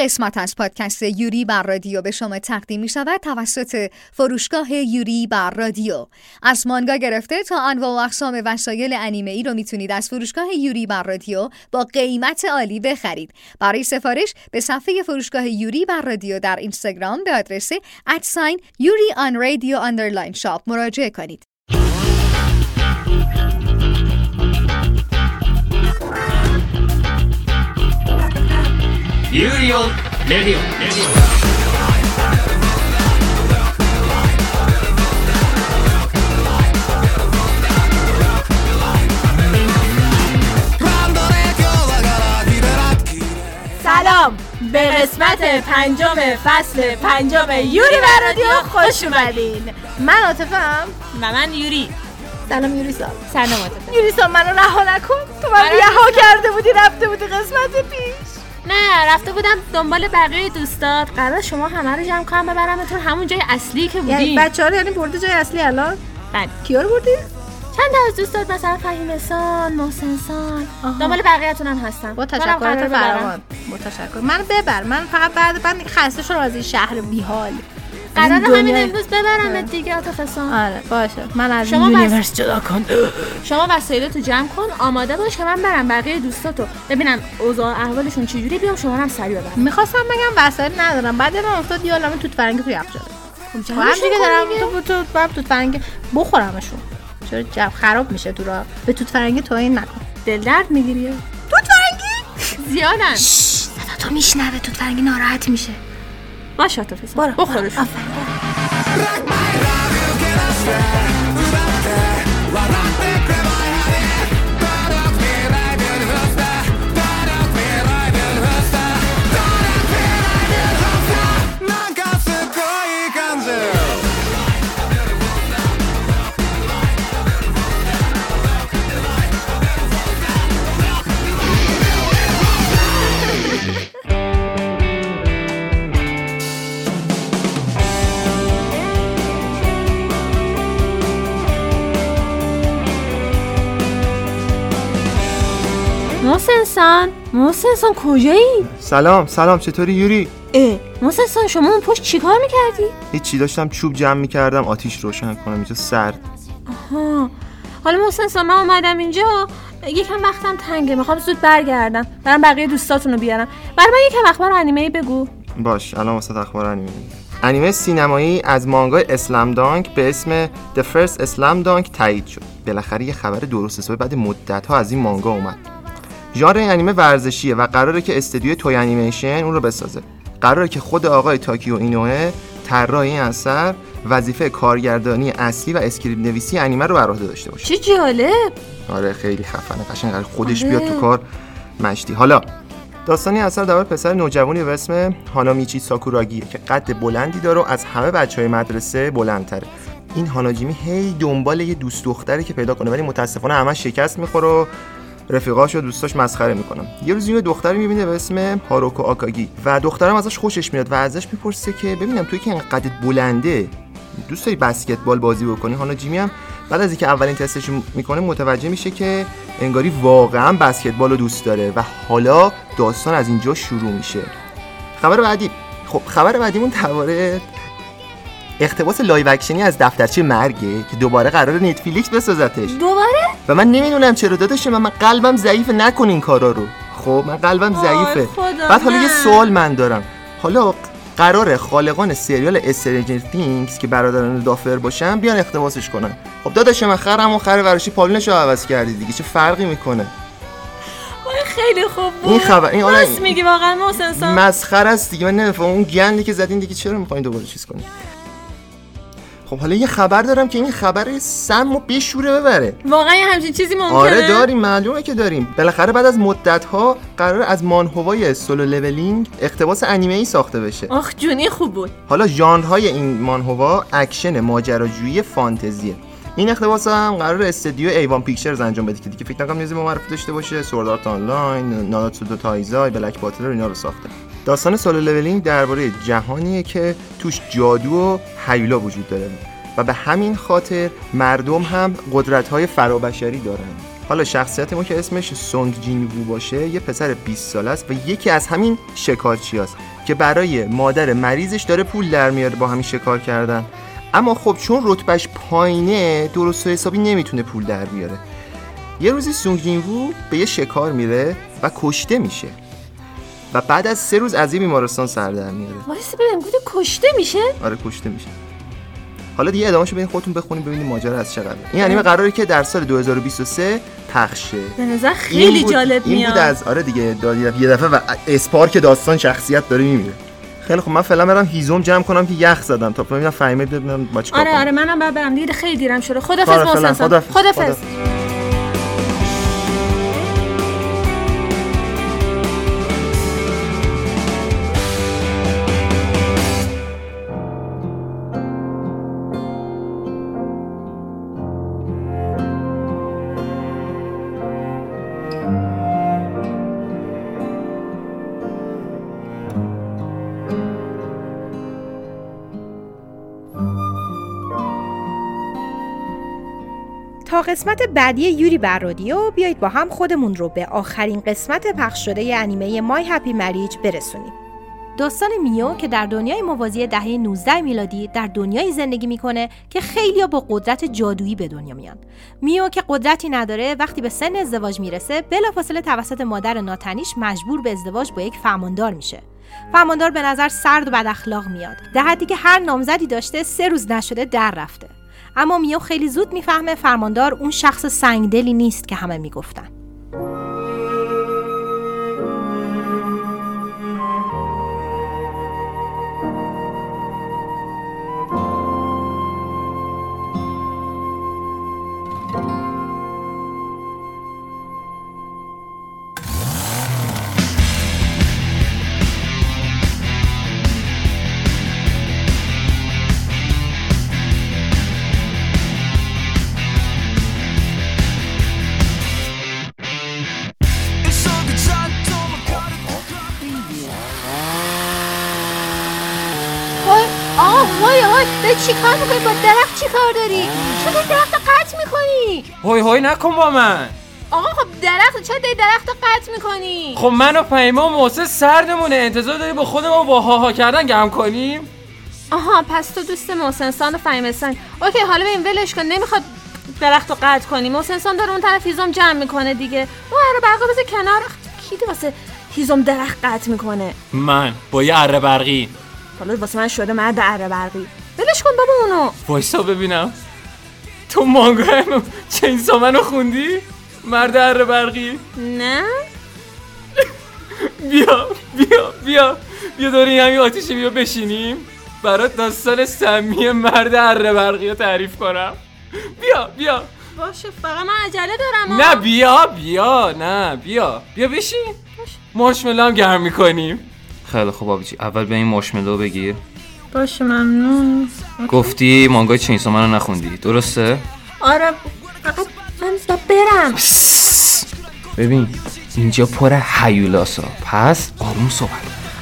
قسمت از پادکست یوری بر رادیو به شما تقدیم می شود توسط فروشگاه یوری بر رادیو. از مانگا گرفته تا انواع و اقسام وسایل انیمه ای رو می‌تونید از فروشگاه یوری بر رادیو با قیمت عالی بخرید. برای سفارش به صفحه فروشگاه یوری بر رادیو در اینستاگرام به آدرس at sign Yuri on radio underline shop مراجعه کنید. سلام. به قسمت پنجم فصل پنجم یوری و رادیو خوش اومدین. من عاطفم و من یوری. سلام یوری سا سلام عاطفه. یوری سا منو رها نکن. تو من. رها کرده بودی رفته بودی قسمت پیش. نه رفته بودم دنبال بقیه دوستات. قرار شما همه رو جمع کنم ببرمتون همون جای اصلی که یعنی بودیم. بچه ها یعنی برده جای اصلی الان؟ بله. کیا رو بردی؟ چند تا از دوستات؟ مثلا فهیم سان محسن سان. آها. دنبال بقیه‌تون هم هستم. با تشکر. فراوان با تشکر. من ببر. من فقط بعد من خسته شدم از این شهر بیحال. قرار همین امروز ببرم دیگه عاطفه سان آره باشه. من از شما یونیورس جدا کن. شما وسایلتو جمع کن آماده باش که من برم. بقیه دوستاتو ببینم اوضاع احوالشون چجوری بیام شما هم سریع ببرم. می‌خواستم بگم وسایل ندارم. بعد من افتاد یه عالمه توت فرنگی تو یخچاله خب هم دیگه دارم تو تو تو توت فرنگی بخورمشون. چرا جب خراب میشه تو را. به توت فرنگی تو این نکن. دل درد می‌گیری؟ توت فرنگی؟ زیادن. صدا تو میشنوه توت فرنگی ناراحت میشه. باش عاطفه سان بخورشون محسن سان محسن سان کجایی؟ سلام سلام چطوری یوری؟ اه محسن سان شما اون پشت چیکار می‌کردی؟ هیچی داشتم چوب جمع می‌کردم آتیش روشن کنم اینجا سرد. ها حالا محسن سان من اومدم اینجا. یکم وقتم تنگه می‌خوام زود برگردم. برم بقیه دوستاتون رو بیارم. برای من یکم اخبار انیمه بگو. باش الان واسه اخبار انیمه. انیمه سینمایی از مانگای اسلام دانک به اسم The First اسلام دانک تایید شد. بالاخره یه خبر درست حسابی بعد مدت ها از این مانگا اومد. ژانر این انیمه ورزشیه و قراره که استودیوی Toei Animation اون رو بسازه. قراره که خود آقای تاکهیکو اینوئه طراح این اثر وظیفه کارگردانی اصلی و script نویسی انیمه رو بر عهده داشته باشه. چه جالب. آره خیلی خفنه قشنگ قرار خودش آره. بیاد تو کار مشتی حالا داستانی اثر در پسر نوجوانی به اسم هانامیچی ساکوراگیه که قد بلندی داره و از همه بچه های مدرسه بلندتره. این هانامیچی هی دنبال یه دوست دختری که پیدا کنه ولی متاسفانه همش شکست می‌خوره و رفیقاش و دوستاش مسخره می‌کنن یه روز یه دختری می‌بینه به اسم هاروکو آکاگی و دخترم ازش خوشش میاد و ازش می‌پرسه که ببینم توی که اینقدر قدت بلنده دوست داری بسکتبال بازی بکنی؟ هانامیچی هم بعد از اینکه اولین تستش می‌کنه متوجه میشه که انگاری واقعا بسکتبال رو دوست داره و حالا داستان از اینجا شروع میشه. خبر بعدی. خب خبر بعدیمون درباره اقتباس live action ی از دفترچه مرگه که دوباره قراره Netflix بسازتش. دوباره؟ و من نمی‌دونم چرا داداش من, من قلبم ضعیفه نکن این کارا رو. خب من قلبم ضعیفه. بعد حالا یه من. سوال من دارم. حالا قرار خالقان سریال استرنجر تینگز که برادران دافر باشن بیان اقتباسش کنن. خب داداش من خرم و خر ورشی پالونش رو عوض کردی دیگه. چه فرقی می‌کنه؟ خیلی خوب بود. این خبر این راست میگی واقعا محسن مسخره است دیگه. من نمی‌فهمم اون گندی که زدین دیگه چرا می‌خواین دوباره چیز کنین؟ خب حالا یه خبر دارم که این خبر سم و بشوره ببره. واقعا همچین چیزی ممکنه. آره داریم معلومه که داریم. بالاخره بعد از مدت ها قرار از مانهوای Solo Leveling اقتباس انیمه ای ساخته بشه. آخ جونی خوب بود. حالا ژانرهای این مانهوا اکشن ماجراجویی فانتزیه. این اقتباس هم قرار استودیو A-1 Pictures انجام بده که دیگه فکر نکنم نیازی به معرفی داشته باشه. Sword Art Online ناناتسو نو تایزای Black Butler رو اینا رو ساخته. داستان Solo Leveling درباره جهانیه که توش جادو و هیولا وجود داره و به همین خاطر مردم هم قدرت‌های فرابشری دارن. حالا شخصیت ما که اسمش سونگ جین وو باشه یه پسر 20 ساله است و یکی از همین شکارچی است که برای مادر مریضش داره پول در میاره با همین شکار کردن. اما خب چون رتبهش پایینه درست و حسابی نمی‌تونه پول در بیاره. یه روزی سونگ جینوو به یه شکار میره و کشته میشه. و بعد از سه روز از یه بیمارستان سر در میاره وایس ببینم گفتی کشته میشه آره کشته میشه حالا دیگه ادامهشو برین خودتون بخونید ببینید ماجرا از چه قراره این انیمه قراره که در سال 2023 پخش شه به نظر این خیلی بود- جالب این میاد بود از آره دیگه داد- یه دفعه و اسپارک داستان شخصیت داره میمیره خیلی خب من فعلا برم هیزم جمع کنم که یخ زدم تا ببینم فهمید ببینم با چیکار آره. آره منم باید برم دیگه خیلی دیرم شده خدافظ. محسن. خداحافظ. خدافظ قسمت بعدی یوری بر رادیو بیایید با هم خودمون رو به آخرین قسمت پخش شده انیمه مای هپی مریج برسونیم. داستان میو که در دنیای موازی دهه 19 میلادی در دنیایی زندگی می‌کنه که خیلیا با قدرت جادویی به دنیا میان. میو که قدرتی نداره وقتی به سن ازدواج می‌رسه بلافاصله توسط مادر ناتنیش مجبور به ازدواج با یک فرماندار میشه. فرماندار به نظر سرد و بد اخلاق میاد. در حدی که هر نامزدی داشته سه روز نشده در رفته. اما میو خیلی زود می‌فهمه فرماندار اون شخص سنگدلی نیست که همه می‌گفتن. چی کار می‌کنی؟ با درخت چی کار داری؟ چرا درخت رو قطع می‌کنی؟ هوی هوی نکن با من. آقا خب درخت چرا داری درخت رو قطع می‌کنی؟ خب من و پیما و محسن سردمونه. انتظار داری با خودمون با هاها کردن گم کنیم؟ آها پس تو دوست محسنسان و فهیمستان. اوکی حالا به این ولش کن. نمی‌خواد درخت رو قطع کنی. محسنسان داره اون طرف هیزم جمع می‌کنه دیگه. اون هر برقا بذار کنار. کی واسه هیزم درخت قطع می‌کنه؟ من با یه اره برقی. حالا واسه من شده مرد اره برقی. ولش کن بابا اونو. وایسا ببینم. تو مانگا چینسا منو خوندی؟ مرد اره برقی. نه. بیا بیا بیا. بیا داری همین آتیشی بیا بشینیم. برات داستان سمی مرد اره برقی رو تعریف کنم. بیا بیا. باشه فقط من عجله دارم نه بیا بیا. نه بیا. بیا بشین. مارشملو هم گرم می‌کنیم. خیلی خوب آبجی. اول به این مارشملو بگیر. باشه ممنون. گفتی مانگای چینسا منو نخوندی. درسته؟ آره فقط من برم. ببین اینجا پر هیولاسا پس آروم صحبت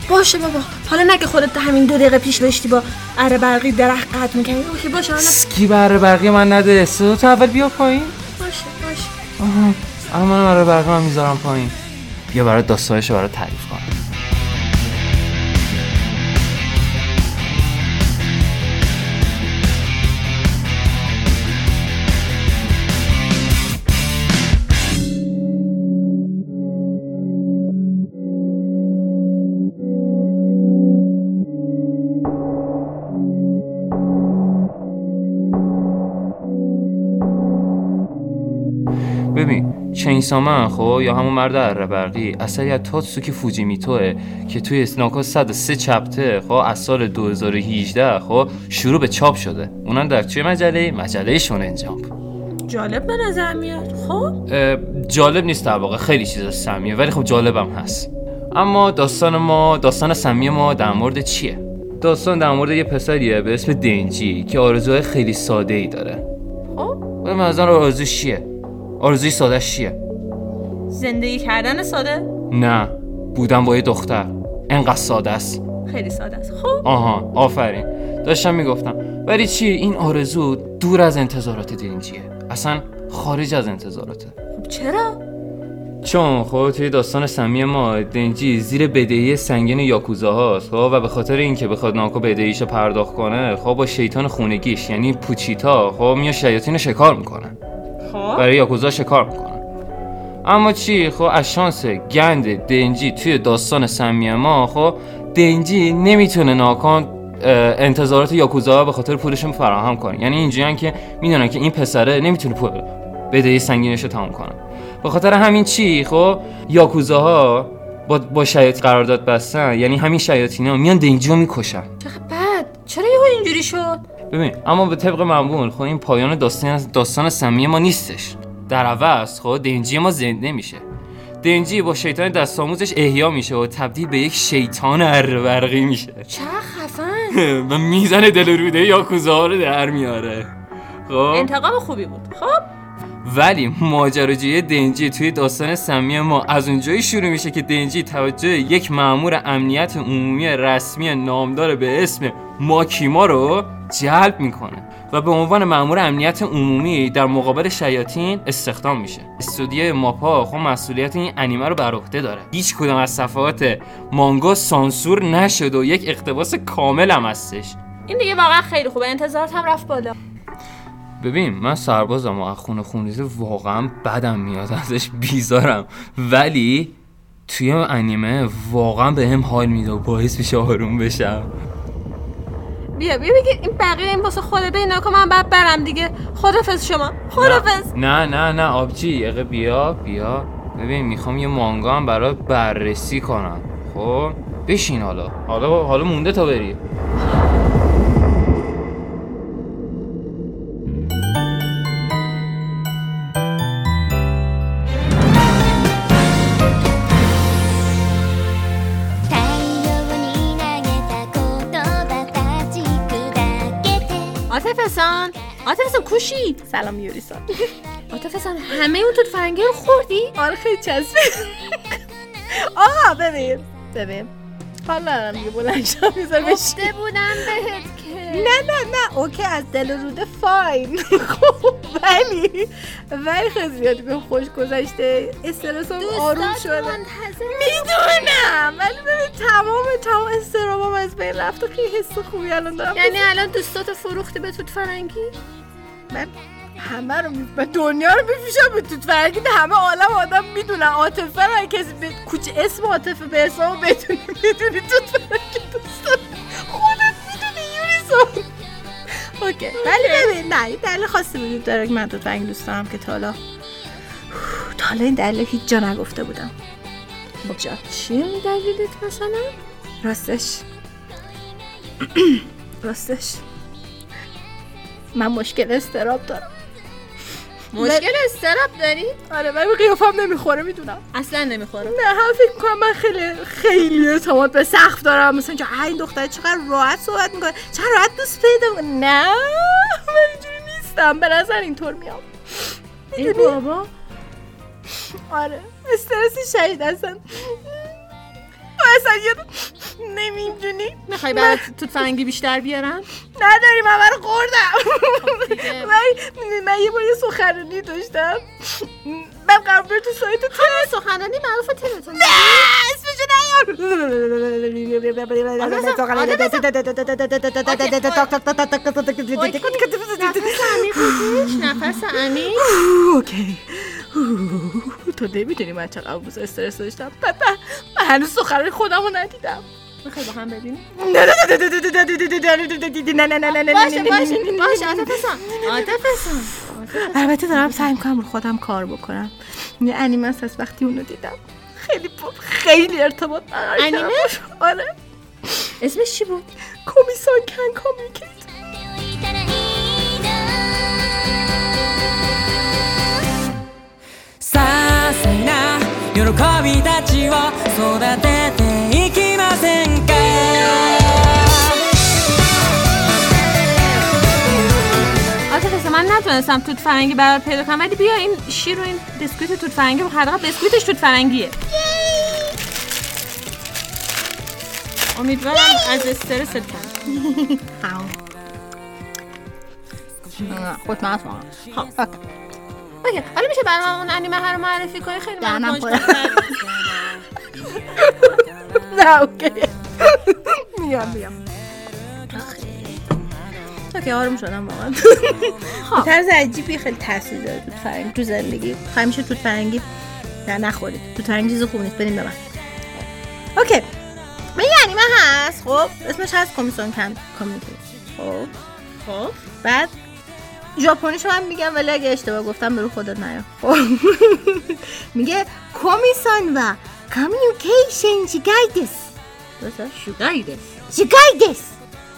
باشه بابا. حالا نگه خودت همین دو دقیقه پیش داشتی با اره برقی درخت قطع می‌کنی. اوکی باشه حالا. سکی بره برقی من نده؟ صدا تو اول بیا پایین. باشه باشه. آها الان من برای برقی من می‌ذارم پایین. بیا برای داستانش برای تعریف کنم ببین چینسامن خب؟ یا همون مرد اره برقی اثری از تاتسوکی فوجیمیتوه که توی اسناکا 103 چپته خب؟ از سال 2018 خب؟ شروع به چاپ شده. اونم در چه مجله؟ مجله شونن جامپ. جالب به نظر میاد خب؟ جالب نیست در واقع. خیلی چیز سمیه ولی خب جالبم هست. اما داستان ما داستان سمی ما در مورد چیه؟ داستان در مورد یه پسریه به اسم دنجی که آرزوهای خیلی ساده ای داره. خب؟ به نظر آرزوش چیه؟ آرزوی سادهش چیه؟ زندگی کردن ساده؟ نه بودم با یه دختر. انقدر ساده است. خیلی ساده است. خب؟ آها آفرین. داشتم می‌گفتم. ولی چی؟ این آرزو دور از انتظارات دنجیه اصلا خارج از انتظاراته. خب چرا؟ چون خب توی داستان سمی ما دنجی زیر بدهی سنگین یاکوزا هاست خب؟ و به خاطر اینکه بخواد ناکو بدهیشو پرداخت کنه خب با شیطان خونگیش یعنی پوچیتا خب میاد شیاطین شکار می‌کنه. برای یاکوزا شکار می‌کنه اما چی؟ خب از شانس گند دنجی توی داستان سمی ما خب دنجی نمی‌تونه ناکان انتظارات یاکوزا به خاطر پولشون فراهم کنه. یعنی اینجوریان که می‌دونن که این پسره نمی‌تونه پول بدهی سنگینش رو تمام کنه. به خاطر همین چی؟ خب یاکوزاها با با شیاط قرارداد بستن یعنی همین شیاطینا میان دنجی رو می‌کشن. چقدر بد چرا یهو اینجوری شد؟ ببین اما به طبق معمول خب این پایان داستان داستان سمی ما نیستش. در عوض خب دنجی ما زنده میشه دنجی با شیطان دست آموزش احیا میشه و تبدیل به یک شیطان اربرقی میشه. چقدر خفن. و می‌زنه دل روده یاکوزا رو در میاره. خب؟ انتقام خوبی بود. خب؟ ولی ماجراجویی دنجی توی داستان سمی ما از اونجایی شروع میشه که دنجی توجه یک مأمور امنیت عمومی رسمی نامدار به اسم ماکیما رو جلب می‌کنه و به عنوان مأمور امنیت عمومی در مقابل شیاطین استخدام میشه. استودیو ماپا خب مسئولیت این انیمه رو بر عهده داره. هیچ کدام از صفحات مانگا سانسور نشد و یک اقتباس کامل هم هستش. این دیگه واقعا خیلی خوبه. انتظارات هم رفت بالا. ببین من سربازم و از خونه خونریزه واقعا بدم میاد ازش بیزارم. ولی توی انیمه واقعا به هم حال میده و باعث میشه آروم بشم. بیا بیا بگیر این بقیه این واسه خودت اینا که من بعد برم دیگه. خدافظ شما. خدافظ. نه نه نه آبجی. یقه بیا بیا. ببین می‌خوام یه مانگا هم برات بررسی کنم. خب؟ بشین حالا. حالا حالا مونده تا بری. کوشی سلام یوریسان حسن همه اون توت فرنگی رو خوردی؟ آره خیلی چسبید آقا ببین. ببین. حال ندارم دیگه بلند شم میذار گفته بودم بهت که. نه نه نه اوکی از دل روده فاین. خب ولی ولی خیلی زیادی به خوش گذشته. استرسم آروم شده. می‌دونم ولی ببین تمام تمام استرابام از بین رفت و خیلی حس خوبی الان دارم. یعنی الان دوستاتو فروختی به توت فرنگی؟ من همه رو می... من دنیا رو میفروشم به توت فرنگی ده همه عالم آدم می‌دونن. عاطفه رو کسی به کوچ اسم عاطفه به اسممو بدونی می‌دونی توت دوست. خودت می‌دونی یوریسون اوکی. ولی ببین نه این دلیل خاصی وجود داره که من توت فرنگی دوست دارم که تا حالا تا حالا این دلیل هیچ جا نگفته بودم. هیچ جا چیه این دلیلت مثلا؟ راستش. راستش. من مشکل استراب دارم. مشکل استراب داری؟ آره ولی قیافم نمی‌خوره می‌دونم. اصلا نمی‌خوره. نه هم فکر می‌کنم من خیلی خیلی اعتماد به سقف دارم. مثلا اینجا "اه، این دختره چقدر راحت صحبت می‌کنه چقدر راحت دوست پیدا می‌کنه." نه من اینجوری نیستم. به نظر اینطور میام. ای؟ بابا. آره استرسی شدید اصلا اصلا یه نمی‌دونی. می‌خوای برات توت فرنگی بیشتر بیارم؟ نداریم همه رو خوردم. من یه بار یه سخنرانی داشتم. من بود تو سایت تو. سخنرانی معروف تلتون نه اسمشو نفس عمیق نفس عمیق؟ اوکی. تو نمی‌دونی من چقدر بوز استرس داشتم من من هنوز سخنرانی خودم رو ندیدم می‌خوای با هم ببینیم نه نه نه نه نه نه نه نه نه نه باشه باشه باشه عاطف حسن البته دارم سعی می‌کنم رو خودم کار بکنم یه انیمه از وقتی اونو دیدم خیلی خیلی ارتباط برقرار کردم انیمه؟ آره اسمش چی بود کمیسان کن کامیکیت びたちを育てていきませんか عاطف حسن من نتونستم توت فرنگی برات پیدا کنم ولی بیا این شیر و این بسکویت توت فرنگی رو حداقل بسکویتش توت فرنگیه امیدوارم از استرست کم خود من خب okay. حالا میشه برای من اون انیمه ها رو معرفی کنی خیلی من. نه okay. میام میام. okay آروم شدم واقعا. خب. طرز عجیبی خیلی تاثیر داره توت فرنگی تو زندگی. همیشه توت فرنگی نه نخورید. توت فرنگی چیز خوب نیست. بدین به من okay. من یه انیمه هست خب؟ اسمش هست کمیسان کم کامیونیتی خب؟ خب. بعد ژاپنیشو هم میگم ولی اگه اشتباه گفتم برو خودت نیا. خب. میگه کمیسون و کامیونیکیشن شیگای دس درسته؟ دس شیگای دس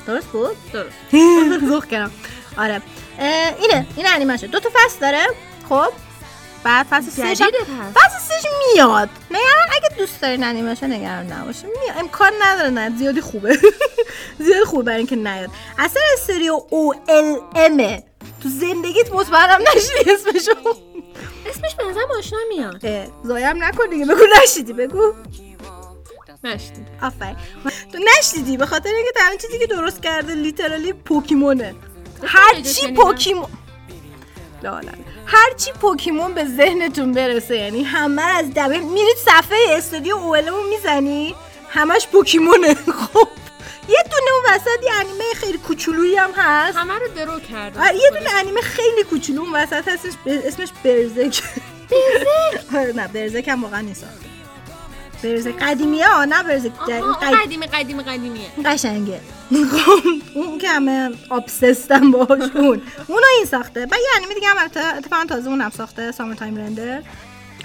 درست بود؟ درست. زخ کردم. آره. اینه. این انیمشه دو تا فصل داره. خب. بعد فصل سهش فصل سهش میاد. نگران اگه دوست دارین انیمشه نگران نباشه میاد. امکان نداره نه زیادی خوبه. زیادی خوبه برای اینکه نیاد. اصلا استریو او ال ام تو زندگیت مطمئنم نشیدی اسمشو. اسمش به نظرم آشنا میاد. زایم نکن دیگه بگو نشیدی بگو. نشدید آفرین. تو نشنیدی به خاطر اینکه تمام چیزی که درست کرده لیترالی پوکیمونه. هرچی شنیدم. پوکیمون لا لا لا. هرچی پوکیمون به ذهنتون برسه یعنی همه از دبه میرید صفحه استودیو اولمون می‌زنی همش پوکیمونه. خب. یه دونه اون وسط یه انیمه خیلی کوچولویی هم هست. همه رو درو کرده. آره یه دونه انیمه خیلی کوچولو اون وسط هستش اسمش برزک. برزک؟ نه برزک هم واقعا نیست. آخه. برزک قدیمیه ها نه برزک جدید آها قدیم- قدیمی قدیمی قدیمیه. قشنگه. اون که همه آبسستم باهاش اون اونو این ساخته. و یه انیمه دیگه هم اتفاقا تازه اونم ساخته سامر تایم رندر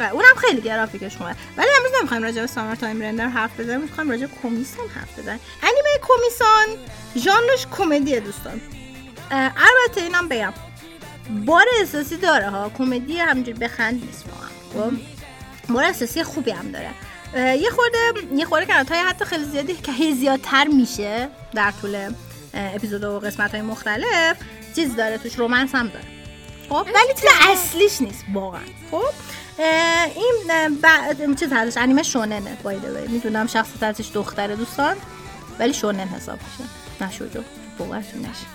اونم خیلی گرافیکش خوبه. ولی امروز نمی‌خوایم راجع به سامر تایم رندر حرف بزنیم می‌خوایم راجع به کمیسون حرف بزنیم. انیمه کمیسون ژانرش کمدیه دوستان. البته اینم بگم. بار احساسی داره ها کمدی همجوری بخند نیست واقعا. خب؟ بار احساسی خوبی هم داره. یه خورده یه خورده که تا حتی خیلی زیادی که هی زیادتر میشه در طول اپیزود و قسمت های مختلف چیز داره توش رومنس هم داره. خب؟ ولی چیز اصلیش نیست واقعا. خب؟ این بعد چیز هستش انیمه شوننه بایده می‌دونم شخص ازش دختره دوستان ولی شونن حساب میشه. نه شوجو بوقش نشه.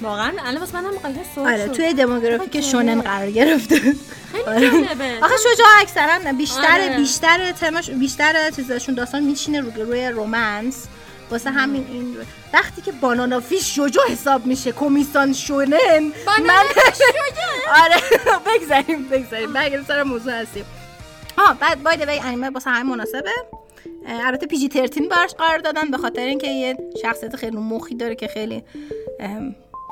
واقعا الان واسه منم سوال آره. توی دموگرافیک شونن قرار گرفته. خیلی جالبه. آخه شجاع اکثرا بیشتر آره. بیشتر تمش بیشتر چیزشون داستان میچینه روی روی رومنس واسه همین این وقتی که بانانا فیش شجاع حساب میشه کمیسان شونن فیش آره بگذاریم بگذاریم. برگردیم سر موضوع هستیم. آه بعد باید وی انیمه واسه همه مناسبه. البته پی جی 13 براش قرار دادن به خاطر اینکه یه شخصیت خیلی مخی داره که خیلی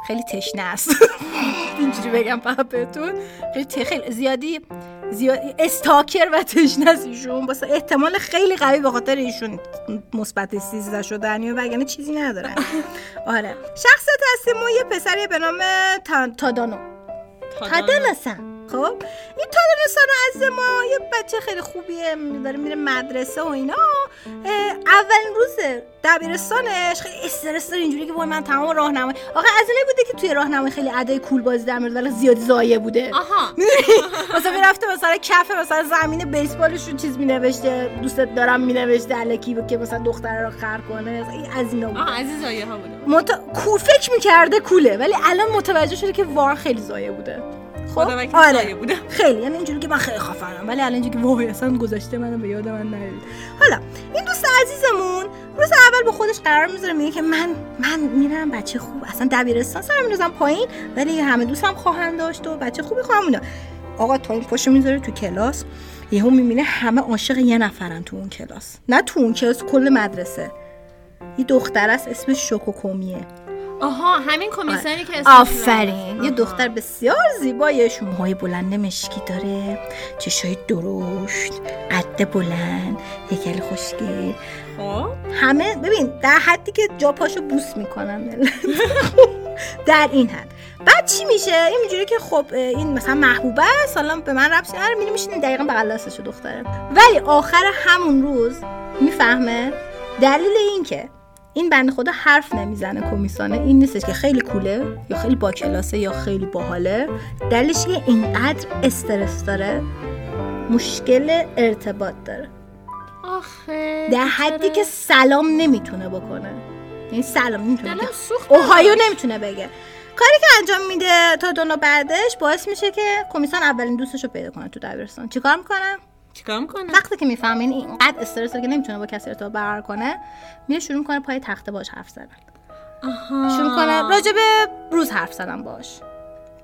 خیلی تشنه است. اینجوری بگم فقط بهتون. خیلی خیلی زیادی زیادی استاکر و تشنه است ایشون. واسه احتمال خیلی قوی به خاطر ایشون مثبت 13 شدن یا وگرنه چیزی ندارن. آره. شخصیت هستیم ما یه پسری به نام تا- تادانو. تادانوسن. خب این تادانوسان عزیز ما یه بچه خیلی خوبیه داره میره مدرسه و اینا. اولین روز دبیرستانش خیلی استرس داره اینجوری که وای من تمام راهنمایی آخه از اینه بوده که توی راهنمایی خیلی ادای کول بازی در میاد ولی زیادی ضایع بوده. آها. مثلا می‌رفته مثلا کف مثلا زمین بیسبالش رو چیز مینوشته دوستت دارم مینوشته الکی که مثلا دختره رو خر کنه از اینا بوده. آها عزیز آیه ها بوده. مت... فکر می‌کرده کوله ولی الان متوجه شده که واقعا خیلی زایه بوده. خدا وکیل ضایع بوده. خیلی یعنی اینجوری که من خیلی خفنم ولی الان اینجوری که وای اصلا گذشته منو به یاد من نیارید حالا این دوست عزیزمون روز اول با خودش قرار می‌ذاره میگه که من من میرم بچه خوب. اصلا دبیرستان سرم میندازم پایین ولی همه دوستم خواهند داشت و بچه خوبی خواهم بودم آقا تا این پاشو می‌ذاره تو کلاس. یهو می‌بینه همه عاشق یه نفرن تو اون کلاس. نه تو اون کلاس کل مدرسه. یه دختر است اسمش شوکوکومیه. آها همین کمیسری که اسمش آفرین. یه دختر بسیار زیبایه موهای بلند مشکی داره. چشای درشت قد بلند هیکل خوشگل. خب. همه ببین در حدی که جا پاشو بوس می‌کنن. ملت. در این حد. بعد چی میشه؟ اینجوری که خب این مثلا محبوبه حالا به من ربطی نداره. میری میشینی دقیقا بغل دستش دختره. ولی آخر همون روز می‌فهمه دلیل این که این بنده خدا حرف نمی‌زنه کمیسانه. این نیستش که خیلی کوله یا خیلی با کلاسه یا خیلی باحاله. دلیلش که اینقدر استرس داره مشکل ارتباط داره. آخه در حدی که سلام نمی‌تونه بکنه. یعنی سلام نمی‌تونه اوهایو نمی‌تونه بگه. کاری که انجام میده تا دو بعدش باعث میشه که کمیسان اولین دوستش رو پیدا کنه تو دبیرستان. چیکار می‌کنه؟ چیکار می‌کنه؟ وقتی که می‌فهمه این اینقدر استرس که نمی‌تونه با کسی ارتباط برقرار کنه میره شروع می‌کنه پای تخته باش حرف زدن. شروع کنه راجع به روز حرف زدن باش.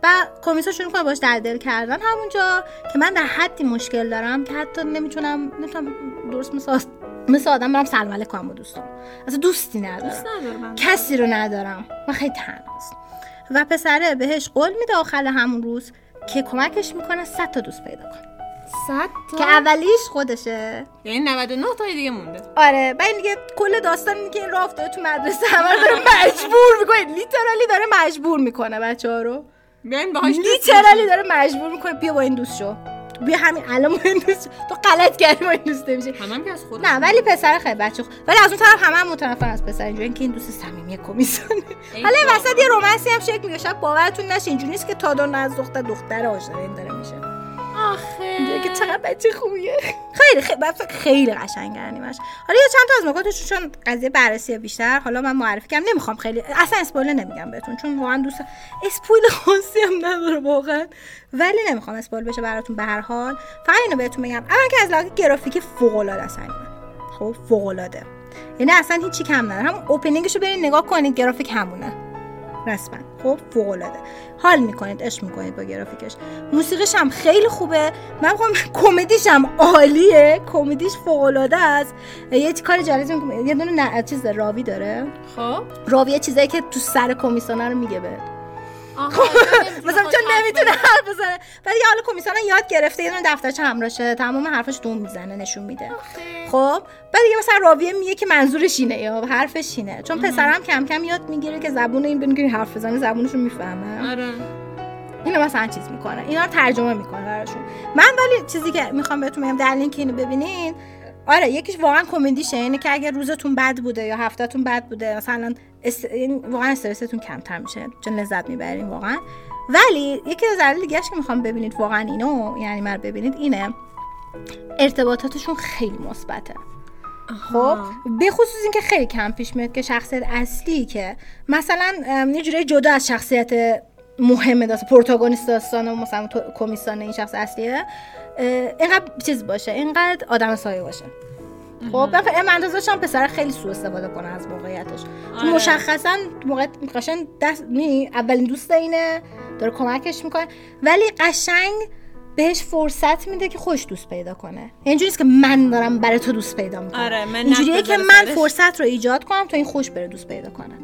بعد کمیسا شروع کنه باش در دل کردن. همونجا که من در حدی مشکل دارم که حتی نمی‌تونم نمی‌تونم درست مثل مثل آدم برم سلام علیک کنم با دوستان اصلا دوستی ندارم. دوست ندارم کسی رو ندارم. من خیلی تنهاست. و پسره بهش قول میده آخر همون روز که کمکش می‌کنه 100 تا دوست پیدا کنه. صد تا. که اولیش خودشه. یعنی 99 تا دیگه مونده. آره بعد این دیگه کل داستان اینه که این راه افتاده تو مدرسه. همه داره مجبور می‌کنه. لیترالی داره مجبور می‌کنه بچه ها رو. بیاین باهاش لیترالی داره مجبور می‌کنه. بیا با این دوست شو. بیا همین الان با این دوست. تو غلط کردی با این دوست نمیشه همه هم که از خود نه ولی پسر خیلی بچه خوب. ولی از اون طرف همه هم متنفرن از پسر. اینجوری که این دوست صمیمی کمیسانه حالا وسط یه رومنسی هم شکل میگه شاید باورتون نشه. اینجوری نیست که تا دو از دختر دختر عاشق این داره میشه. آخه. که چقدر بچه خوبیه. خیلی خیلی خیلی قشنگه انیمش حالا یه چند تا از نکاتش چون قضیه بررسی بیشتر. حالا من معرفی کردم. نمی‌خوام خیلی اصلا اسپویل نمیگم بهتون چون واقعا دوست اسپویل خاصی هم نداره واقعا. ولی نمی‌خوام اسپویل بشه براتون به هر حال. فقط اینو بهتون بگم. اول که از لحاظ گرافیکی فوق العاده است خب فوق العاده یعنی اصلا هیچی کم نداره. هم اوپنینگشو برین نگاه کنید گرافیک همونه. رسما. خب فوق العاده حال می‌کنید عشق می‌کنید با گرافیکش. موسیقیش هم خیلی خوبه. من می‌خوام کمدیش هم عالیه. کمدیش فوق العاده است. یه کار می‌کنه یه دونه نه چیز راوی داره. خب. راوی چیزایی که تو سر کمیسانه رو میگه بهت آها مثلا چون نمی‌تونه حرف بزنه. بعد یه حالا کمیسانه یاد گرفته یه دونه دفترچه همراشه تمام حرفش دوم می‌زنه نشون میده. خب بعد دیگه مثلا راویه میگه که منظورش اینه یا حرفش اینه. چون پسرم کم کم یاد می‌گیره که زبون این بنگی حرف بزنه زبونش رو می‌فهمه. آره. اینو مثلا چیز می‌کنه. اینا رو ترجمه می‌کنه براشون. من ولی چیزی که می‌خوام بهتون بگم در لینک اینو ببینین. آره یکیش واقعا کمدیشه اینه که اگر روزتون بد بوده یا هفتهتون بد بوده مثلا اس... این واقعا استرستون کمتر میشه چون لذت می‌برین واقعا. ولی یکی از دلایل دیگه‌اش که می‌خوام ببینید واقعا اینو یعنی من ببینید اینه ارتباطاتشون خیلی مثبته. خب؟ به خصوص اینکه خیلی کم پیش میاد که شخصیت اصلی که مثلا یه جوری جدا از شخصیت مهم داستان پروتاگونیست داستان و مثلا کمیسان این شخص اصلیه. اینقدر چیز باشه اینقدر آدم سایه باشه. خب ام اندازش هم پسر خیلی سوء استفاده کنه از موقعیتش. چون آره. مشخصا موقع قشنگ دست می اولین دوست اینه داره کمکش می‌کنه. ولی قشنگ بهش فرصت میده که خوش دوست پیدا کنه. یعنی اینجوری که من دارم برای تو دوست پیدا می‌کنم. آره، من اینجوریه که من. فرصت رو ایجاد کنم تا این خوش بره دوست پیدا کنه.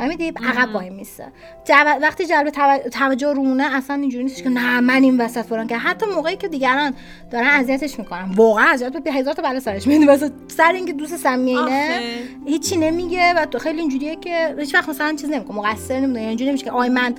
فهمیدی عقب وای میسه. جو- وقتی جلب تو- توجه رومونه اصلا اینجوری نیست که نه من این وسط فلان که حتی موقعی که دیگران دارن اذیتش می‌کنن. واقعا اذیت به هزار تا بلا سرش میاد واسه سر اینکه دوست صمیمینه. هیچی نمیگه و تو خیلی اینجوریه که هیچ وقت مثلا چیز نمی‌کنه. مقصر نمی‌دونه اینجوری نمیشه که آی من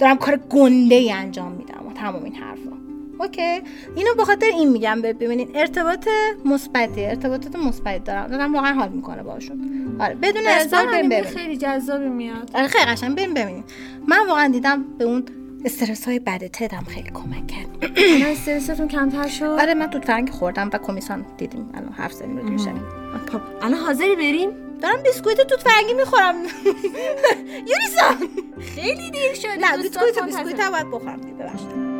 دارم کار گنده ای انجام میدم. و تمام این حرفا. okay. اینو به خاطر این میگم ببینید ارتباط مثبتی ارتباطات مثبت دارم. دارم واقعا حال می‌کنه باشون آره بدون نظر بریم ببینید خیلی جذابی میاد. آره خیلی قشنگ. بریم ببینید من واقعا دیدم به اون استرس های بد تدم خیلی کمک کرد. الان استرستون کمتر شد؟ آره من توت فرنگی خوردم و کمیسان دیدیم. الان حرف زدیم رو میشنیم الان حاضری بریم؟ دارم بیسکویت توت فرنگی می‌خورم. یوریسان خیلی دیر شد نه بیسکویت بیسکویت هم باید بخورم. ببخشید.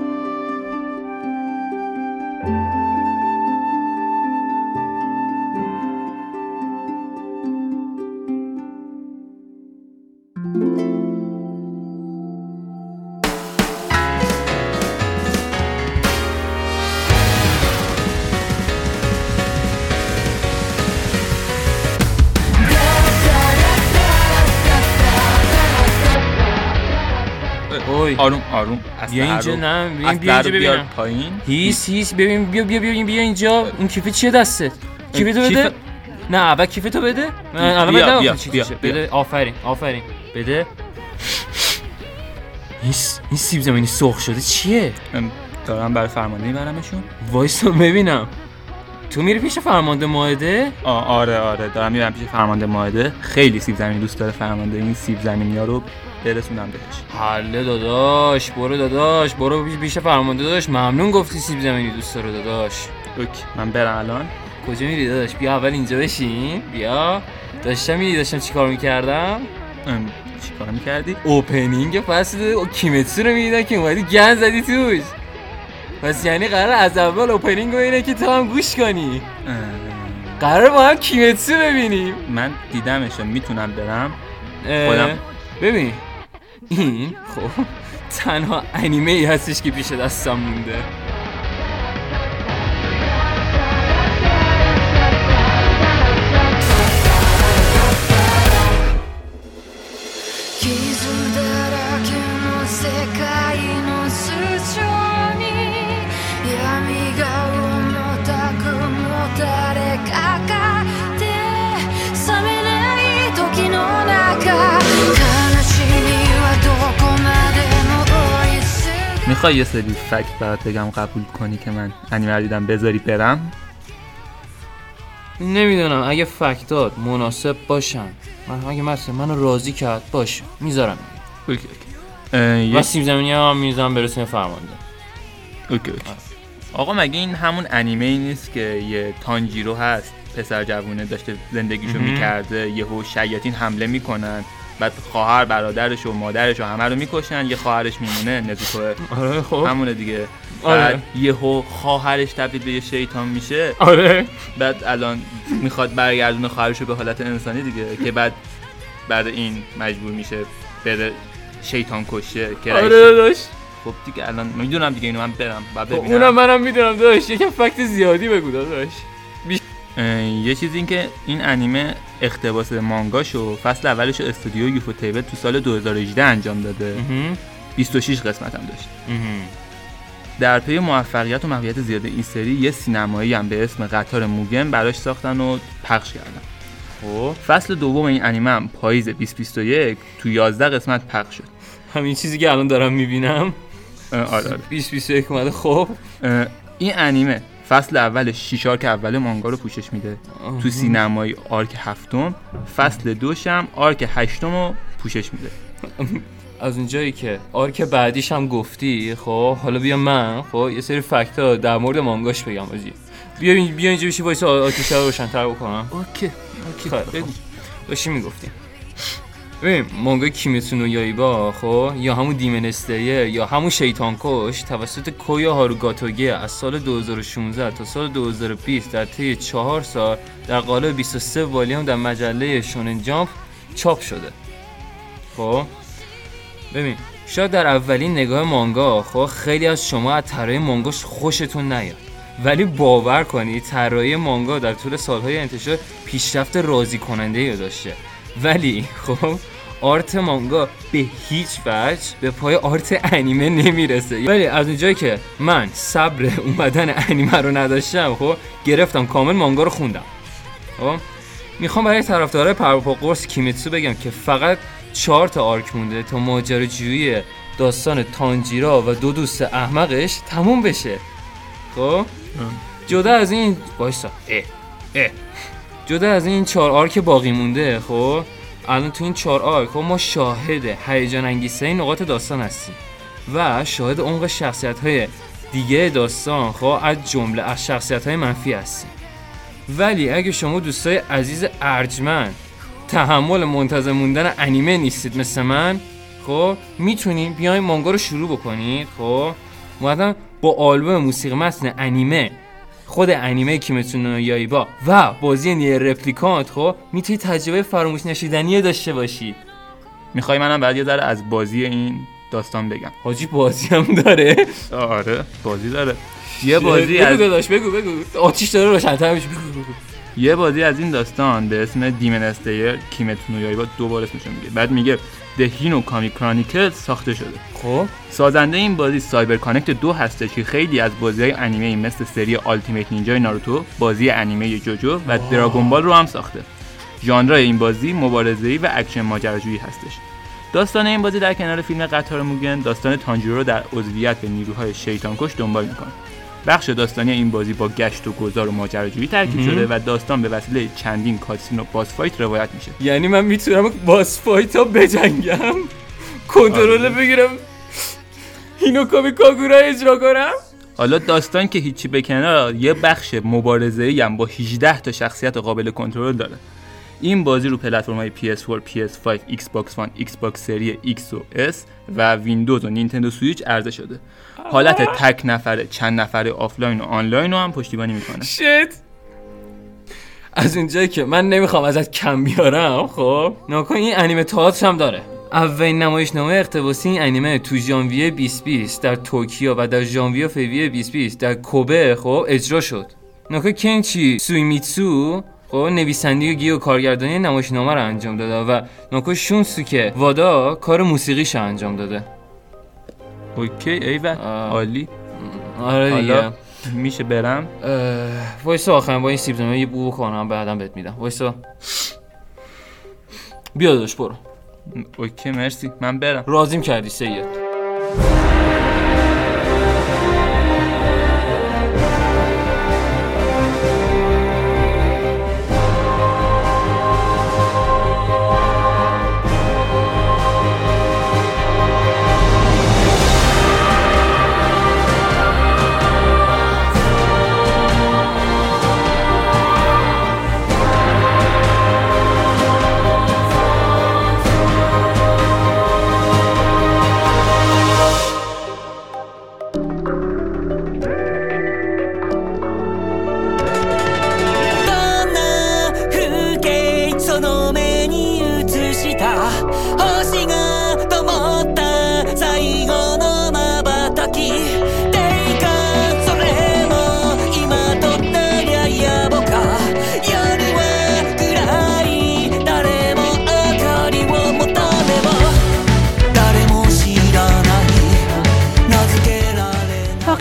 آروم آروم. از بیا اینجا نه بیا اینجا ببینم. پایین. هیس هیس ببین بیا بیا بیا بیا اینجا. اون کیف چیه دستت؟ کیف تو بده؟ نه اول کیف تو بده. من الان بیا، بیا،. بیا. بده. آفرین آفرین. بده. این این سیب زمینی سرخ شده چیه؟ دارم برای فرمانده میبرمشون. وایسا ببینم. تو میری پیش فرمانده ماهده؟ آره آره. دارم میرم پیش فرمانده ماهده. خیلی سیب زمینی دوست داره فرمانده این سیب زمینی ها رو برسونم بهش. حله داداش برو داداش برو پیش فرمانده داداش. ممنون گفتی سیب زمینی دوست داره داداش. okay من برم الان. کجا میری داداش؟ بیا اول اینجا بشین. بیا. داشتم میری داشتم چیکار می‌کردم؟ چیکار می‌کردی؟ opening فصل کیمتسو رو می‌دیدن که اومدی گند زدی توش. پس یعنی قرار از اول opening رو اینه که تو هم گوش کنی. قرار با هم کیمتسو ببینیم. من دیدمش می‌تونم برم. خودم- ببین. این خب تنها انیمه ای هستش که پیش دستم مونده. می‌خوای یه سری fact برات بگم قبول کنی که من انیمه دیدم بذاری برم؟ نمی‌دونم اگه fact ات مناسب باشن. من اگه مثلا منو راضی کرد باشه. می‌ذارم. okay okay. و سیب زمینی هم می‌ذارم برسه فرمانده. okay okay. آقا مگه این همون انیمه ای نیست که یه تانجیرو هست پسر جوونه داشته زندگیشو. می‌کرده یهو شیاطین حمله می‌کنن. بعد خواهر برادرش و مادرش و همه رو می‌کشن. یه خواهرش میمونه نزوکوه آره خب. همونه دیگه. آره. بعد یهو خواهرش تبدیل به یه شیطان میشه. آره. بعد الان می‌خواد برگردونه خواهرش رو به حالت انسانی دیگه که بعد بعد این مجبور میشه بره شیطان کشه که آره داداش. خب دیگه الان می‌دونم دیگه اینو من برم بعد خب ببینم. اونم منم می‌دونم داداش. یکم فکت زیادی بگو داداش. اه، یه چیز این که این انیمه اقتباس مانگاشو فصل اولش استودیو یوفو تیبل تو سال 2018 انجام داده. 26 قسمت هم داشت. در پی موفقیت و محبوبیت زیاد این سری یه سینمایی هم به اسم قطار موگن براش ساختن و پخش کردن. خب. فصل دوم این انیمه هم پاییز 2021 تو 11 قسمت پخش شد. همین چیزی که الان دارم می‌بینم. آره آره. 20 21 اومده خب. این انیمه فصل اولش شیش arc اول مانگا رو پوشش میده. تو سینمایی arc هفتم فصل دوش هم arc هشتم رو پوشش میده. از اونجایی که arc بعدیش هم گفتی خب حالا بیا من خب یه سری fact ها در مورد مانگاش بگم آبجی. بیا بیا اینجا بشی وایسا آتیش رو روشن‌تر بکنم. okay خیلی خوب. داشتی می‌گفتی. ببین مانگا کیمتسو نو یایبا خب؟ یا همون Demon Slayer یا همون شیطان کش توسط کویوهارو گوتوگه از سال 2016 تا سال 2020 در طی چهار سال در قالب 23 والیوم در مجله شونن جامپ چاپ شده. خب؟ ببین شاید در اولین نگاه مانگا خب؟ خیلی از شما از طراحی مانگاش خوشتون نیاد. ولی باور کنید طراحی مانگا در طول سالهای انتشار پیشرفت راضی کننده ای داشته. ولی خب؟ آرت مانگا به هیچ وجه به پای آرت انیمه نمی‌رسه. ولی از اونجایی که من صبر اومدن انیمه رو نداشتم خب گرفتم. کامل مانگا رو خوندم. خب می‌خوام برای طرفدارای پرپا قرص کیمتسو بگم که فقط چهار تا arc مونده تا ماجراجویی داستان تانجیرو و دو دوست احمقش تموم بشه. خب جدا از این وایسا. اه اه. جدا از این چهار arc باقی مونده خب الان تو این چهار arc خب ما شاهد هیجان انگیزترین نقاط داستان هستیم. و شاهد عمق شخصیت های دیگه داستان خب از جمله از شخصیت های منفی هستیم. ولی اگه شما دوستای عزیز ارجمند تحمل منتظر موندن انیمه نیستید مثل من خب می‌تونید بیاین مانگا رو شروع بکنید خب. بعدا با آلبوم موسیقی متن انیمه خود انیمه کیمتسو نو یایبا. و بازی نیر رپلیکانت خب می‌تونید تجربه فراموش نشدنی داشته باشید می‌خوای منم بعد یه ذره از بازی این داستان بگم. حاجی بازی هم داره. آره بازی داره. یه بازی بگو از داداش بگو بگو. آتیش داره روشن‌تر میشه. بگو بگو یه بازی از این داستان به اسم Demon Slayer کیمتسو نو یایبا دوباره اسمش رو میگه. بعد میگه The Hino Kami Chronicles ساخته شده. خب. سازنده این بازی CyberConnect دو هستش که خیلی از بازی های انیمه مثل سری Ultimate Ninja ی ناروتو بازی انیمه جوجو و Dragon Ball رو هم ساخته. ژانر این بازی مبارزه‌ای و اکشن ماجراجویی هستش. داستان این بازی در کنار فیلم قطار موگن داستان تانجیرو رو در عضویت به نیروهای شیطان کش دنبال می‌کنه. بخش داستانی این بازی با گشت و گذار و ماجراجویی ترکیب. شده و داستان به وسیله چندین cutscene و boss fight روایت میشه. یعنی من می‌تونم boss fight ها بجنگم؟ کنترل آره. بگیرم؟ هینوکامی کاگورا اجرا کنم؟ حالا داستان که هیچی به کنار یه بخش مبارزه‌ای هم با 18 تا شخصیت قابل کنترل داره. این بازی رو پلتفرم های PS4, PS5, Xbox One, Xbox سری X و S و ویندوز و Nintendo Switch عرضه شده. حالت تک نفره چند نفره آفلاین و آنلاین رو هم پشتیبانی می‌کنه. shit از اونجایی که من نمی‌خوام ازت کم بیارم خب؟ ناکن این انیمه تئاتر هم داره. اولین نمایشنامه اقتباسی این انیمه تو ژانویه 2020 در توکیو و در ژانویه و فوریه 2020 در کوبه خب؟ اجرا شد. ناکا کنچی سویمیتسو خب نویسندگی و کارگردانی نمایشنامه رو انجام داده و ناکو شونسوکه وادا کار موسیقیش رو انجام داده. okay ایول آه. عالی. آره دیگه. میشه برم؟ وایسا آخر با این سیب زمینی یه بو بکنم بعدم بهت میدم. وایسا. بیا داداش برو. okay مرسی. من برم. راضیم کردی سید.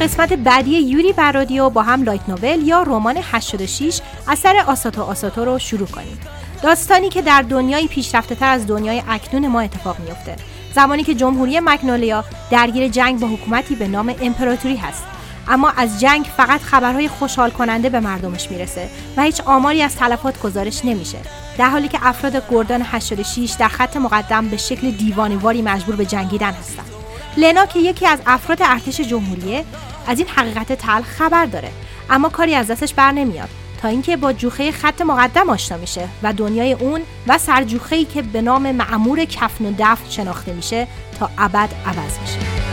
قسمت بعدی یوری بر رادیو با هم لایت نوول یا رمان 86 اثر آساتو آساتو رو شروع کنیم. داستانی که در دنیای پیشرفته تر از دنیای اکنون ما اتفاق میفته. زمانی که جمهوری مگنولیا درگیر جنگ با حکومتی به نام امپراتوری هست. اما از جنگ فقط خبرهای خوشحال کننده به مردمش می‌رسه و هیچ آماری از تلفات گزارش نمیشه در حالی که افراد گردان 86 در خط مقدم به شکل دیوانواری مجبور به جنگیدن هستند لنا که یکی از افراد ارتش جمهوریه از این حقیقت تلخ خبر داره. اما کاری از دستش بر نمیاد. تا اینکه با جوخه خط مقدم آشنا میشه و دنیای اون و سرجوخه‌ای که به نام معمور کفن و دفن شناخته میشه تا ابد عوض میشه.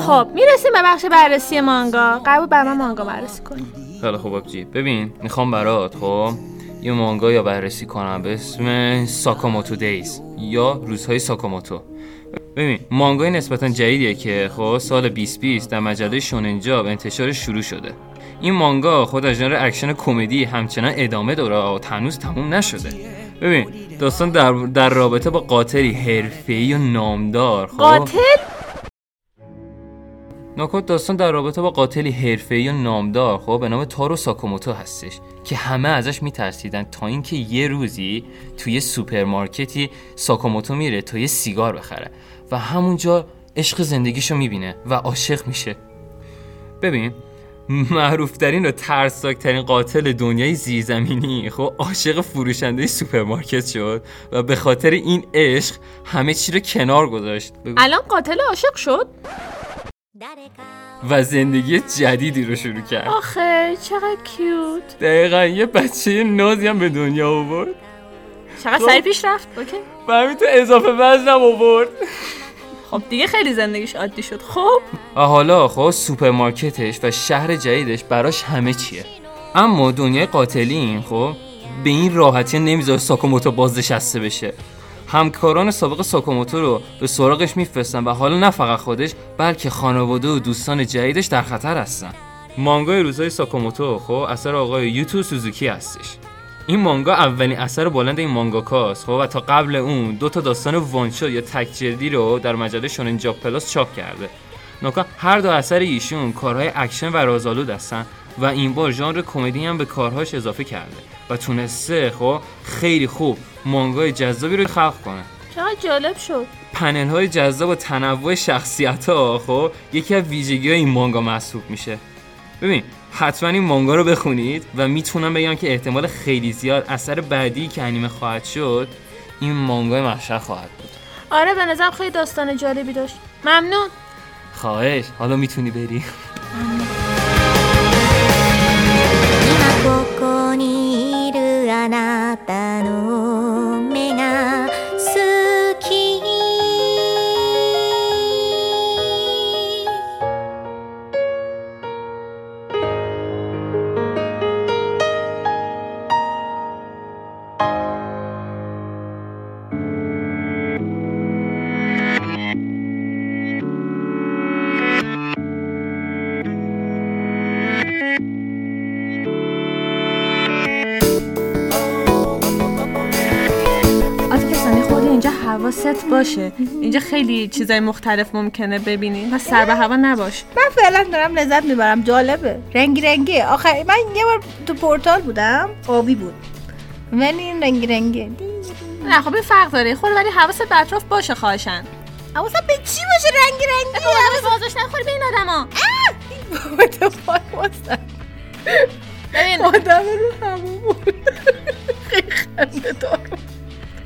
خب می‌رسیم به بخش بررسی مانگا. قبول بر من مانگا بررسی کنیم خیلی خوب آبجی. ببین می‌خوام برات خب یه مانگا یا بررسی کنم به اسم Sakamoto Days یا روزهای ساکاموتو. ببین مانگای نسبتا جدیدیه که خب سال 2020 در مجله Shonen Jump انتشار شروع شده. این مانگا خود از ژانر اکشن کمدی همچنان ادامه داره و هنوز تموم نشده. ببین داستان در, در رابطه با قاتلی حرفه‌ای و نامدار خب؟ قاتل؟ ناکوت داستان در رابطه با قاتلی حرفه‌ای و نامدار خب؟ به نام تارو ساکاموتو هستش که همه ازش میترسیدن تا اینکه یه روزی توی سوپرمارکتی ساکاموتو میره تا یه سیگار بخره و همونجا عشق زندگیشو می‌بینه و عاشق میشه. ببین معروفترین و ترسناکترین قاتل دنیای زیرزمینی. خب عاشق فروشنده سوپرمارکت شد و به خاطر این عشق همه چی رو کنار گذاشت. الان قاتل عاشق شد؟ و زندگی جدیدی رو شروع کرد. آخه چقدر cute. دقیقا یه بچه نازی هم به دنیا آورد. چقدر خب. سریع پیش رفت؟ okay. و همینطور اضافه وزنم آورد. خب دیگه خیلی زندگیش عادی شد. خب؟ حالا خب سوپرمارکتش و شهر جدیدش براش همه چیه. اما دنیای قاتلین خب به این راحتی نمی‌ذاره ساکاموتو بازنشسته بشه. همکاران سابق ساکاموتو رو به سراغش میفرستن و حالا نه فقط خودش بلکه خانواده و دوستان جدیدش در خطر هستن. مانگای روزای ساکاموتو خب اثر آقای یوتو سوزوکی هستش. این مانگا اولین اثر بلند این مانگاکاست خب و تا قبل اون دو تا داستان one-shot یا تک جلدی رو در مجله شونن جامپ پلاس چاپ کرده. ناکا هر دو اثر ایشون کارهای اکشن و رازآلود هستن و این بار ژانر کمدی هم به کارهاش اضافه کرده و تونسته خب خیلی خوب مانگای جذابی رو خلق کنه. چقدر جالب شد. پنل های جذاب و تنوع شخصیت ها خب یکی از ویژگی این مانگا محسوب میشه. ببین حتما این مانگا رو بخونید و می‌تونم بگم که احتمال خیلی زیاد اثر بعدی که انیمه خواهد شد این مانگای محشر خواهد بود. آره به نظرم خیلی داستان جالبی داشت. ممنون. خواهش. حالا می‌تونی بری. 今 حواست باشه. اینجا خیلی چیزای مختلف ممکنه ببینی. و سر به هوا نباش. من فعلا دارم لذت می‌برم. جالبه. رنگی رنگی آخر من یه بار تو پورتال بودم. آبی بود. ولی این رنگی رنگی نه خب فرق داره. خود ولی حواست به اطراف باشه خواهشن حواسم به چی باشه رنگی رنگی حواست بازش نخوری به این آدما. ببین. آدم رو همون بود. خیلی خنده دار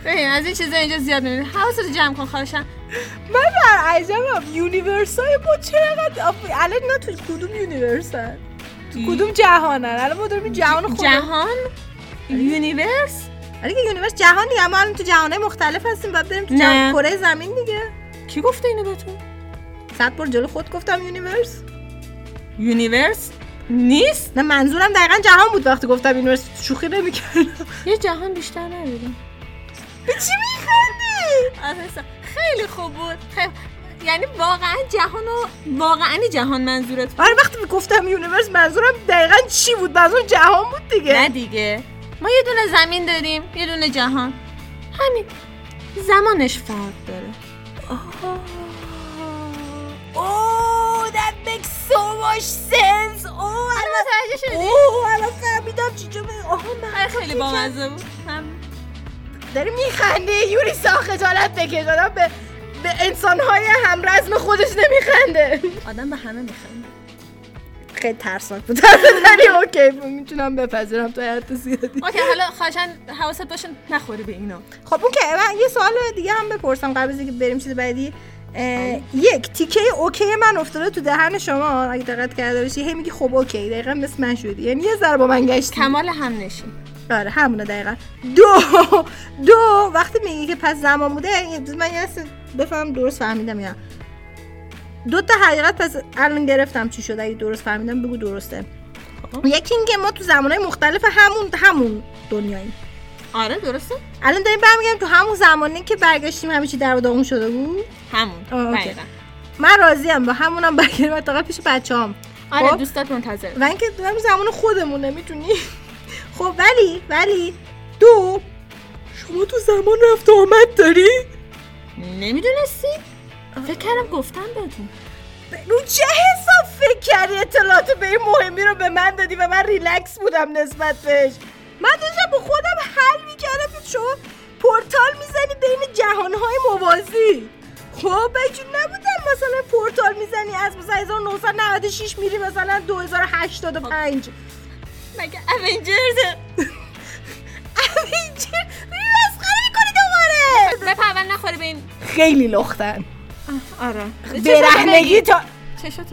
ببین از این چیزا اینجا زیاد می‌بینی حواست جمع کن خواهشاً من در عجبم universe های ما چقدر الان اینا تو کدوم universe ان؟ تو کدوم جهانن؟ الان ما داریم جهان خود جهان؟ universe؟ آره که universe جهان دیگه ما الان تو جهان مختلف هستیم باید بریم تو نه. جهان کره زمین دیگه. کی گفته اینو بهتون؟ صد بار جلو خود گفتم universe. universe نیست؟ نه منظورم دقیقا جهان بود وقتی گفتم universe. شوخی نمی‌کردم. یه جهان بیشتر ندیدم. به چی میخندی؟ آره، خیلی خوب بود. خیلی یعنی واقعا جهان و واقعا جهان منظورت؟ آره وقتی گفتم universe منظورم دقیقا چی بود؟ منظورم جهان بود دیگه. نه دیگه. ما یه دونه زمین داریم یه دونه جهان. همین. زمانش فرق داره. Oh, that makes so much sense. Oh, الان متوجه شدی؟ اوه الان فهمیدم چی جو آها من آره، خیلی بامزه بود. داری میخنده یوری سا خجالت بکش. آدم به به انسانهای هم رزم خودش نمیخنده. آدم به همه میخنده. خیلی ترسناک بود. ولی اوکی. می‌تونم بپذیرم. تو حد زیادی. اوکی حالا خواهشن حواست باشه نخوری به اینا خب اون که من یه سوال دیگه هم بپرسم قبل از اینکه بریم چیز بعدی. اه، یک تیکه okay من افتاده تو دهن شما. اگه دقت کرده باشی هی میگی خب اوکی. دقیقا مثل من شدی. یعنی یه ذره با من گشتی. کمال هم نشین آره همونه دقیقا. دو دو وقتی میگی که پس زمان بوده من یه بفهم درست فهمیدم یا. دو تا حقیقت پس الان گرفتم چی شد اگه درست فهمیدم بگو درسته. یکی اینکه ما تو زمانهای مختلف همون همون دنیاییم. آره درسته. الان داریم برمیگردیم تو همون زمانی که برگشتیم همه چی در و داغون شده بود؟ همون. دقیقا. من راضیم با همونم برگردیم حداقل پیش بچه‌هام. آره خب. دوستات منتظر. و اینکه دارم زمان خودمونه می‌تونی؟ خب ولی ولی دو شما تو زمان رفت و آمد داری؟ نمی‌دونستی؟ فکر کردم گفتم بهتون رو چه حساب فکر کردی اطلاعات به این مهمی رو به من دادی و من ریلکس بودم نسبت بهش. من داشتم با خودم حل می‌کردم. که شما پورتال می‌زنی بین جهانهای موازی. خب بگی نبودم مثلا پورتال می‌زنی از مثلا 1996 میری مثلا 2085 مگه اونجرز اوینجر میری مسخره می‌کنی دوباره! به پرون نخوری به این. خیلی لختن. آره. برهنگی تا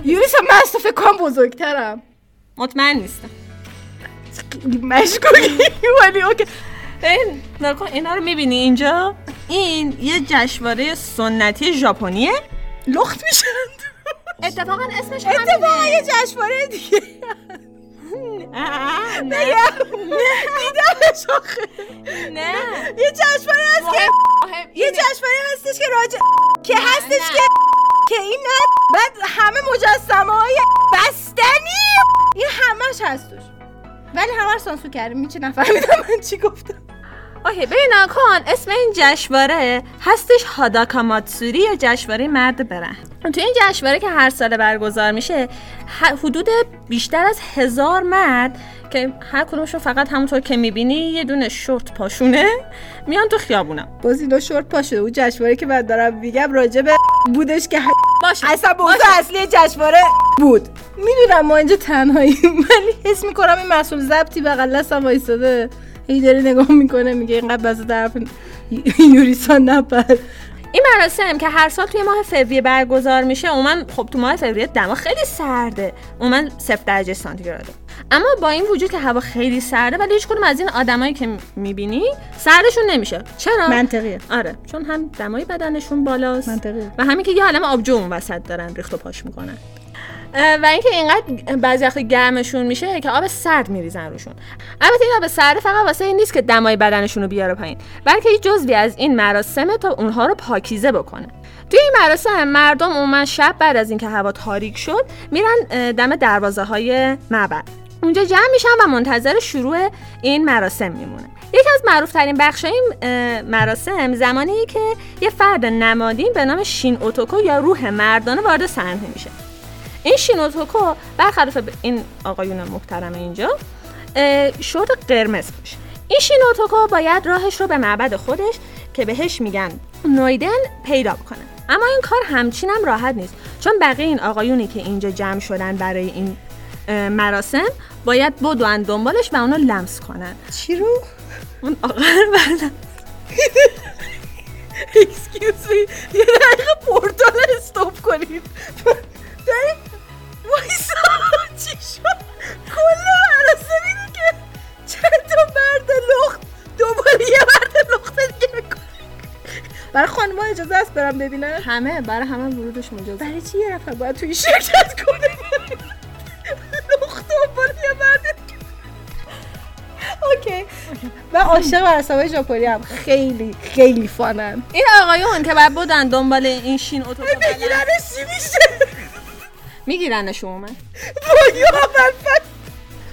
یوریسا من از تو فکر کنم بزرگترم. مطمئن نیستم. مشکوکی ولی اوکی. این نکن اینا رو می‌بینی اینجا؟ این یه جشنواره سنتی ژاپنیه. لخت میشن اتفاقا اسمش اتفاقا یه جشنواره دیگه. نه. دیدمش آخه نه. یه جشنواره هست که یه. جشنواره هستش که راجع که هستش. که که این بعد همه مجسمه های بستنی این همش هستش. ولی همه رو سانسور کردیم. میچه نفهمیدم من چی گفتم. اوکی ببین کن اسم این جشنواره هستش هاداکاماتسوری یا جشنواره مرد برهن تو این جشنواره که هر سال برگزار میشه حدود بیشتر از هزار مرد که هر کدومشون فقط همونطور که می‌بینی یه دونه شورت پاشونه میان تو خیابونا. باز اینا شورت پا شده اون جشنواره که من دارم میگم راجع به بودش که باشه. اصلا موضوع اصلی جشنواره بود. می‌دونم ما اینجا تنهاییم ولی حس می‌کنم این مسئول ضبطی بغل وایساده هی داره نگاه می‌کنه میگه اینقدر بس طرف یوریسان نپر این مراسم که هر سال توی ماه فوریه برگزار میشه عموما خب تو ماه فوریه دما خیلی سرده. عموما صفر درجه سانتیگراده اما با این وجود که هوا خیلی سرده ولی هیچ کدوم از این آدمایی که می‌بینی سردشون نمیشه. چرا؟ منطقیه. آره چون هم دمای بدنشون بالاست. منطقیه. و همین که یه عالم آبجو اون وسط دارن ریخت و پاش می‌کنن. و اینکه اینقدر بعضی وقت گرمشون میشه که آب سرد میریزن روشون. البته این آب سرد فقط واسه این نیست که دمای بدنشون رو بیاره پایین بلکه یه جزوی از این مراسمه تا اونها رو پاکیزه بکنه. توی این مراسم مردم عموما شب بعد از اینکه هوا تاریک شد میرن دم دروازه های معبد. اونجا جمع میشن و منتظر شروع این مراسم میمونه. یکی از معروف ترین بخش این مراسم زمانی که یه فرد نمادین به نام شین اوتوکو یا روح مردانه وارد صحنه میشه. این شین اوتوکو برخلاف این آقایون محترم اینجا شورت قرمز پوشه این شین اوتوکو باید راهش رو به معبد خودش که بهش میگن نویدن پیدا بکنه. اما این کار همچین هم راحت نیست. چون بقیه این آقایونی که اینجا جمع شدن برای این مراسم باید بدوئن دنبالش و اونو لمس کنن. چی رو؟ اون آقا رو excuse me یه دقیقه پورتال stop کنید. وایسا چی شد؟ کل مراسم اینه که چند تا مرد لخت دوباره یه مرد لخت دیگه می‌کنه برای خانم اجازه است برم ببینم همه برای همه ورودش مجاز برای چی یه نفر باید توی شرکت کنه؟ لخت دوباره یه مرد. اوکی. من عاشق مراسم ژاپنی هم خیلی خیلی فانم. این آقایون که بعد بودن دنبال این شین اتوبوس بگیرنش چی میشه؟ میگیرنش عموما وای اول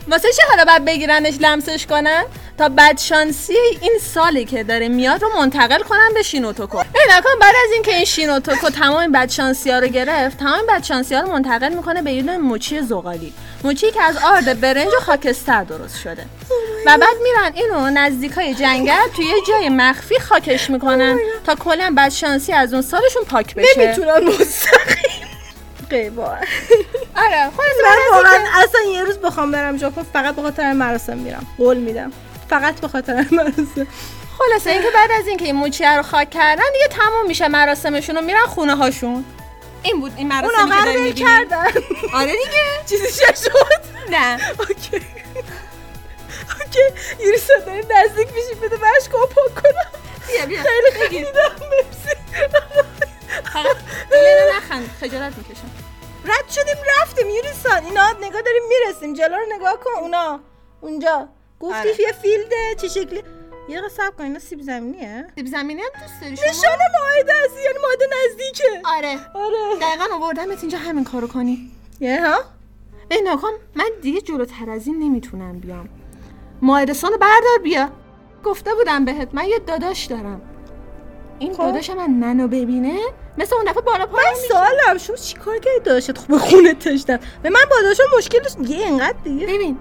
واسه چه حالا بعد بگیرنش لمسش کنن؟ تا بدشانسی این سالی که داره میاد رو منتقل کنن به شینوتوکو. این کن بعد از اینکه این شینوتوکو تمام بدشانسی ها رو گرفت تمام بدشانسی ها رو منتقل می‌کنه به یه موچی زغالی. موچی که از آرد برنج و خاکستر درست شده. و بعد میرن اینو نزدیکای جنگل توی یه جای مخفی خاکش می‌کنن تا کلا بدشانسی از اون سالشون پاک بشه. نمی‌تونن مستقیم. قیبا آره خلاص من واقعا اصلا یه روز بخوام برم ژاپن فقط به خاطر مراسم میرم. قول میدم. فقط به خاطر مراسم. خلاصه اینکه بعد از اینکه این موچیه رو خاک کردن دیگه تموم میشه مراسمشون و میرن خونه هاشون این بود این مراسمی اون که رو داری ول می‌بینی. کردن. آره دیگه. چیزی شد. نه. اوکی. اوکی. یوری داریم نزدیک میشیم بده برش پاک کنم. بیا بیا. خیلی خیلیدم مرسی. فقط نخند. خجالت می‌کشم. رد شدیم رفتیم. یوریسان اینا نگاه داریم می‌رسیم. جلو رو نگاه کن. اونا. اونجا. گفتی آره. یه فیلده. چه شکلی؟ یه دقیقه صبر کن. اینا سیب زمینیه. سیب زمینی هم دوست داری شما؟ نشان ماهده است یعنی ماهده نزدیکه. آره. آره. دقیقا آوردمت اینجا همین کارو کنی. یه ها؟ ای ناکن من دیگه جلوتر از این نمی‌تونم بیام. ماهدسان رو بردار بیا. گفته بودم بهت. من یه داداش دارم. این خب. داداش من منو ببینه؟ مثل اون دفعه بالا پایین من سوالم شما چیکار کردی داشت خب به خونه تشتم به من با داشتم مشکل داشت یه اینقدر دیگه؟ ببین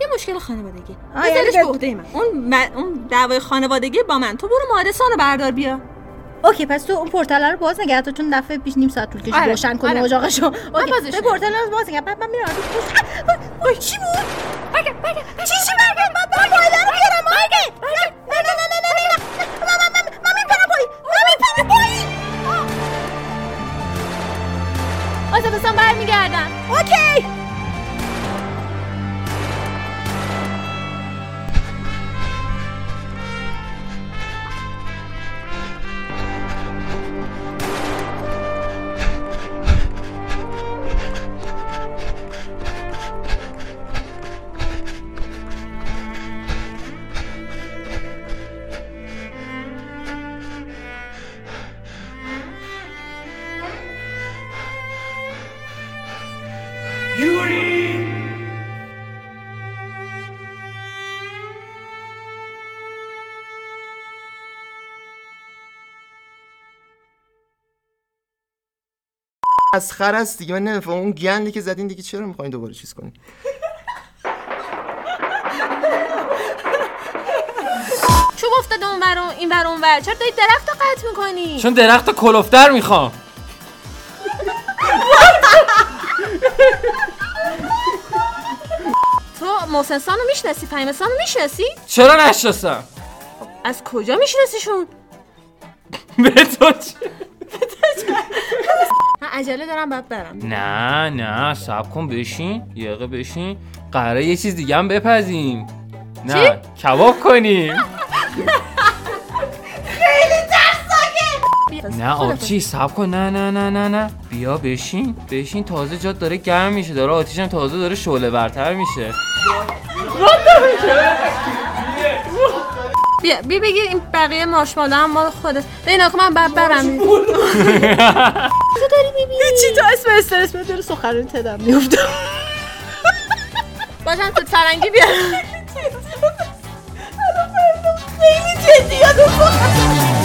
یه مشکل خانوادگی. آه، یعنی بذارش به- به عهده من. اون ب- اون دعوای خانوادگی با من. تو برو مهندسان رو بردار بیا. اوکی پس تو اون پورتال رو باز نگه تا چون دفعه پیش نیم ساعت طول کشید. آره، روشن کنی آره. اجاقشو. اوکی تو پورتال رو باز نگه. بعد من میرم. اوی چی بود؟ بگه بگه چی چی بگه من پایده رو بیارم. بگه نه نه نه نه. آزادستان برمیگردم. اوکی. از خر است دیگه. من نمی‌فهمم اون گندی که زدین دیگه چرا می‌خواین دوباره چیز کنین؟ چوب افتاده اون ور اون- این ور اون ور؟ چرا داری درخت رو قطع می‌کنی؟ چون درخت رو کلفتر می‌خوام. تو محسن رو می‌شناسی؟ فهیم رو می‌شناسی؟ چرا نشناسم؟ از کجا میشناسیشون؟ به تو چه؟ عجله دارم باید برم. نه نه سب کن بشین. یه دقیقه بشین. قراره یه چیز دیگه هم بپزیم. نه کباب کنیم. نه آبچی سب کن. نه نه نه نه نه. بیا بشین. بشین تازه جات داره گرم میشه. داره آتیش هم تازه داره شعله برتر میشه. بیا بیا بگیر این بقیه مارشمالو هم مال خودت. به این من بعد برم. چی تو اسم استرس من داره سخنرانی تدم میفتم باشم توت فرنگی بیارم. خیلی جدی یادم